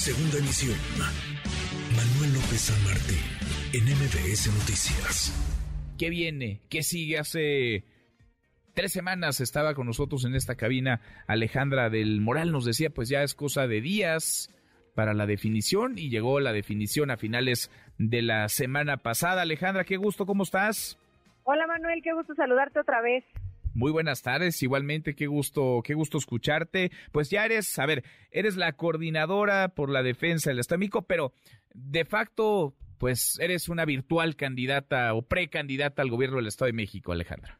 Segunda emisión. Manuel López San Martín, en MBS Noticias. ¿Qué viene? ¿Qué sigue? Hace tres semanas estaba con nosotros en esta cabina Alejandra del Moral. Nos decía, pues ya es cosa de días para la definición y llegó la definición a finales de la semana pasada. Alejandra, qué gusto, ¿cómo estás? Hola Manuel, qué gusto saludarte otra vez. Muy buenas tardes, igualmente qué gusto, qué gusto escucharte. Pues ya eres, a ver, eres la coordinadora por la defensa del Estado pero de facto, pues eres una virtual candidata o precandidata al gobierno del Estado de México, Alejandra.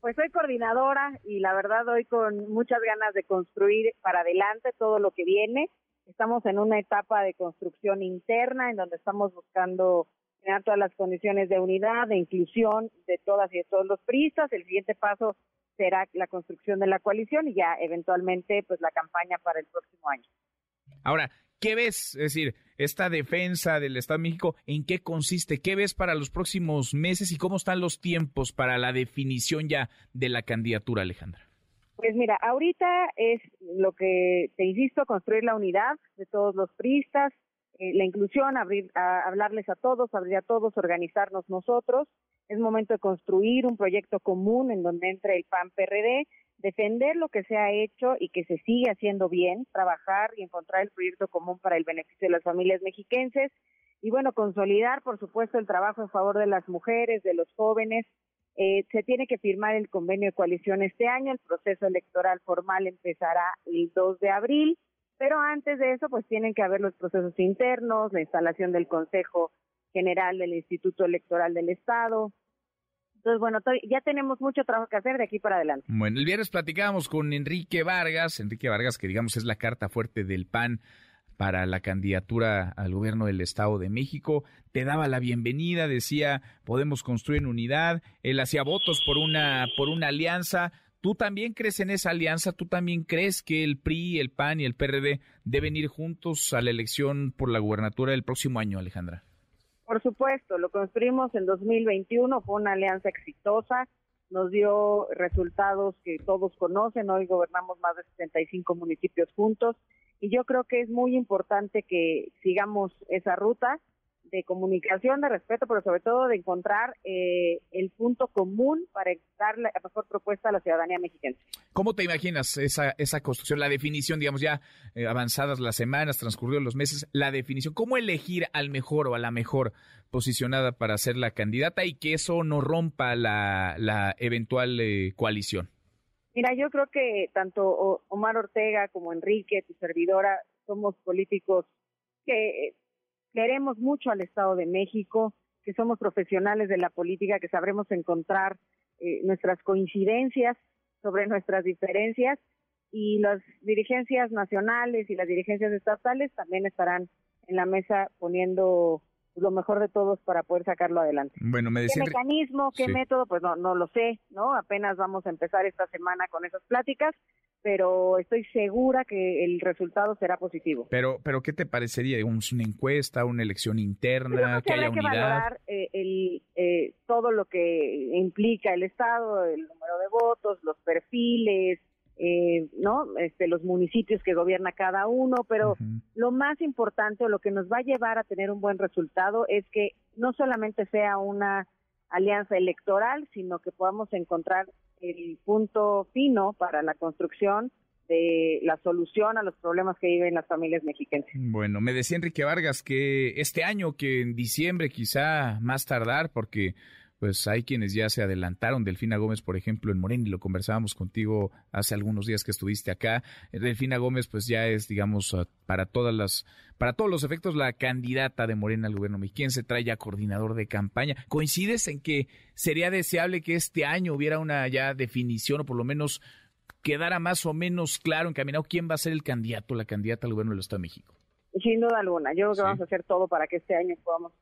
Pues soy coordinadora y la verdad hoy con muchas ganas de construir para adelante todo lo que viene. Estamos en una etapa de construcción interna en donde estamos buscando crear todas las condiciones de unidad, de inclusión de todas y de todos los priistas. El siguiente paso será la construcción de la coalición y ya eventualmente pues la campaña para el próximo año. Ahora, ¿qué ves? Es decir, esta defensa del Estado de México, ¿en qué consiste? ¿Qué ves para los próximos meses y cómo están los tiempos para la definición ya de la candidatura, Alejandra? Pues mira, ahorita es lo que te insisto, construir la unidad de todos los priistas, eh, la inclusión, abrir, hablarles a todos, abrir a todos, organizarnos nosotros. Es momento de construir un proyecto común en donde entre el PAN-PRD, defender lo que se ha hecho y que se sigue haciendo bien, trabajar y encontrar el proyecto común para el beneficio de las familias mexiquenses. Y bueno, consolidar por supuesto el trabajo en favor de las mujeres, de los jóvenes. Eh, se tiene que firmar el convenio de coalición este año, el proceso electoral formal empezará el 2 de abril, pero antes de eso pues tienen que haber los procesos internos, la instalación del Consejo General del Instituto Electoral del Estado, entonces, bueno, ya tenemos mucho trabajo que hacer de aquí para adelante. Bueno, el viernes platicábamos con Enrique Vargas, Enrique Vargas, que digamos es la carta fuerte del PAN para la candidatura al gobierno del Estado de México. Te daba la bienvenida, decía, podemos construir en unidad. Él hacía votos por una, por una alianza. ¿Tú también crees en esa alianza? ¿Tú también crees que el PRI, el PAN y el PRD deben ir juntos a la elección por la gubernatura del próximo año, Alejandra? Por supuesto, lo construimos en 2021, fue una alianza exitosa, nos dio resultados que todos conocen, hoy gobernamos más de 75 municipios juntos y yo creo que es muy importante que sigamos esa ruta de comunicación, de respeto, pero sobre todo de encontrar eh, el punto común para dar la mejor propuesta a la ciudadanía mexicana. ¿Cómo te imaginas esa, esa construcción, la definición, digamos, ya eh, avanzadas las semanas, transcurridos los meses, la definición, cómo elegir al mejor o a la mejor posicionada para ser la candidata y que eso no rompa la, la eventual eh, coalición? Mira, yo creo que tanto Omar Ortega como Enrique, tu servidora, somos políticos que queremos mucho al Estado de México, que somos profesionales de la política, que sabremos encontrar eh, nuestras coincidencias sobre nuestras diferencias y las dirigencias nacionales y las dirigencias estatales también estarán en la mesa poniendo lo mejor de todos para poder sacarlo adelante. Bueno, me ¿Qué mecanismo, qué método? Pues no, no lo sé, ¿no? Apenas vamos a empezar esta semana con esas pláticas, pero estoy segura que el resultado será positivo. Pero, pero ¿qué te parecería? ¿Una encuesta, una elección interna, que, haya que valorar eh, el, eh, todo lo que implica el Estado, el número de votos, los perfiles, eh, no, este, los municipios que gobierna cada uno, pero lo más importante o lo que nos va a llevar a tener un buen resultado es que no solamente sea una alianza electoral, sino que podamos encontrar el punto fino para la construcción de la solución a los problemas que viven las familias mexicanas. Bueno, me decía Enrique Vargas que este año, que en diciembre quizá más tardar, porque pues hay quienes ya se adelantaron. Delfina Gómez, por ejemplo, en Morena, y lo conversábamos contigo hace algunos días que estuviste acá. Delfina Gómez, pues ya es, digamos, ah, para todas las, para todos los efectos, la candidata de Morena al gobierno se trae ya coordinador de campaña. ¿Coincides en que sería deseable que este año hubiera una ya definición o por lo menos quedara más o menos claro, encaminado quién va a ser el candidato, la candidata al gobierno del Estado de México? Sin duda alguna. Yo creo que vamos a hacer todo para que este año podamos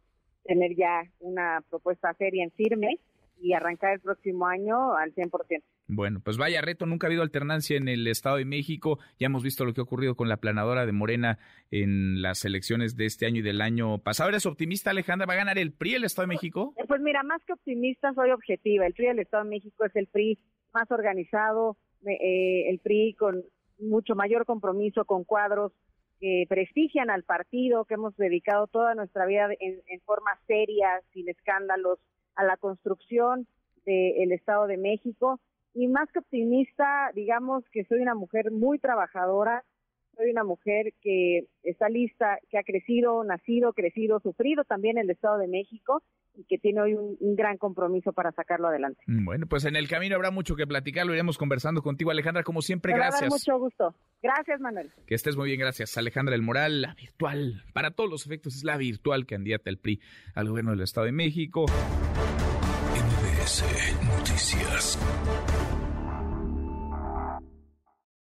tener ya una propuesta seria en firme y arrancar el próximo año al 100%. Bueno, pues vaya reto, nunca ha habido alternancia en el Estado de México. Ya hemos visto lo que ha ocurrido con la planadora de Morena en las elecciones de este año y del año pasado. ¿Eres optimista, Alejandra? ¿Va a ganar el PRI el Estado de México? Pues, pues mira, más que optimista, soy objetiva. El PRI del Estado de México es el PRI más organizado, eh, el PRI con mucho mayor compromiso con cuadros que prestigian al partido, que hemos dedicado toda nuestra vida en, en forma seria, sin escándalos, a la construcción del Estado de México. Y más que optimista, digamos que soy una mujer muy trabajadora, soy una mujer que está lista, que ha crecido, nacido, crecido, sufrido también en el Estado de México y que tiene hoy un, gran compromiso para sacarlo adelante. Bueno, pues en el camino habrá mucho que platicar, lo iremos conversando contigo, Alejandra, como siempre, gracias. mucho gusto. Gracias, Manuel. Que estés muy bien, gracias. Alejandra El Moral, la virtual, para todos los efectos es la virtual candidata del PRI al gobierno del Estado de México. MBS Noticias.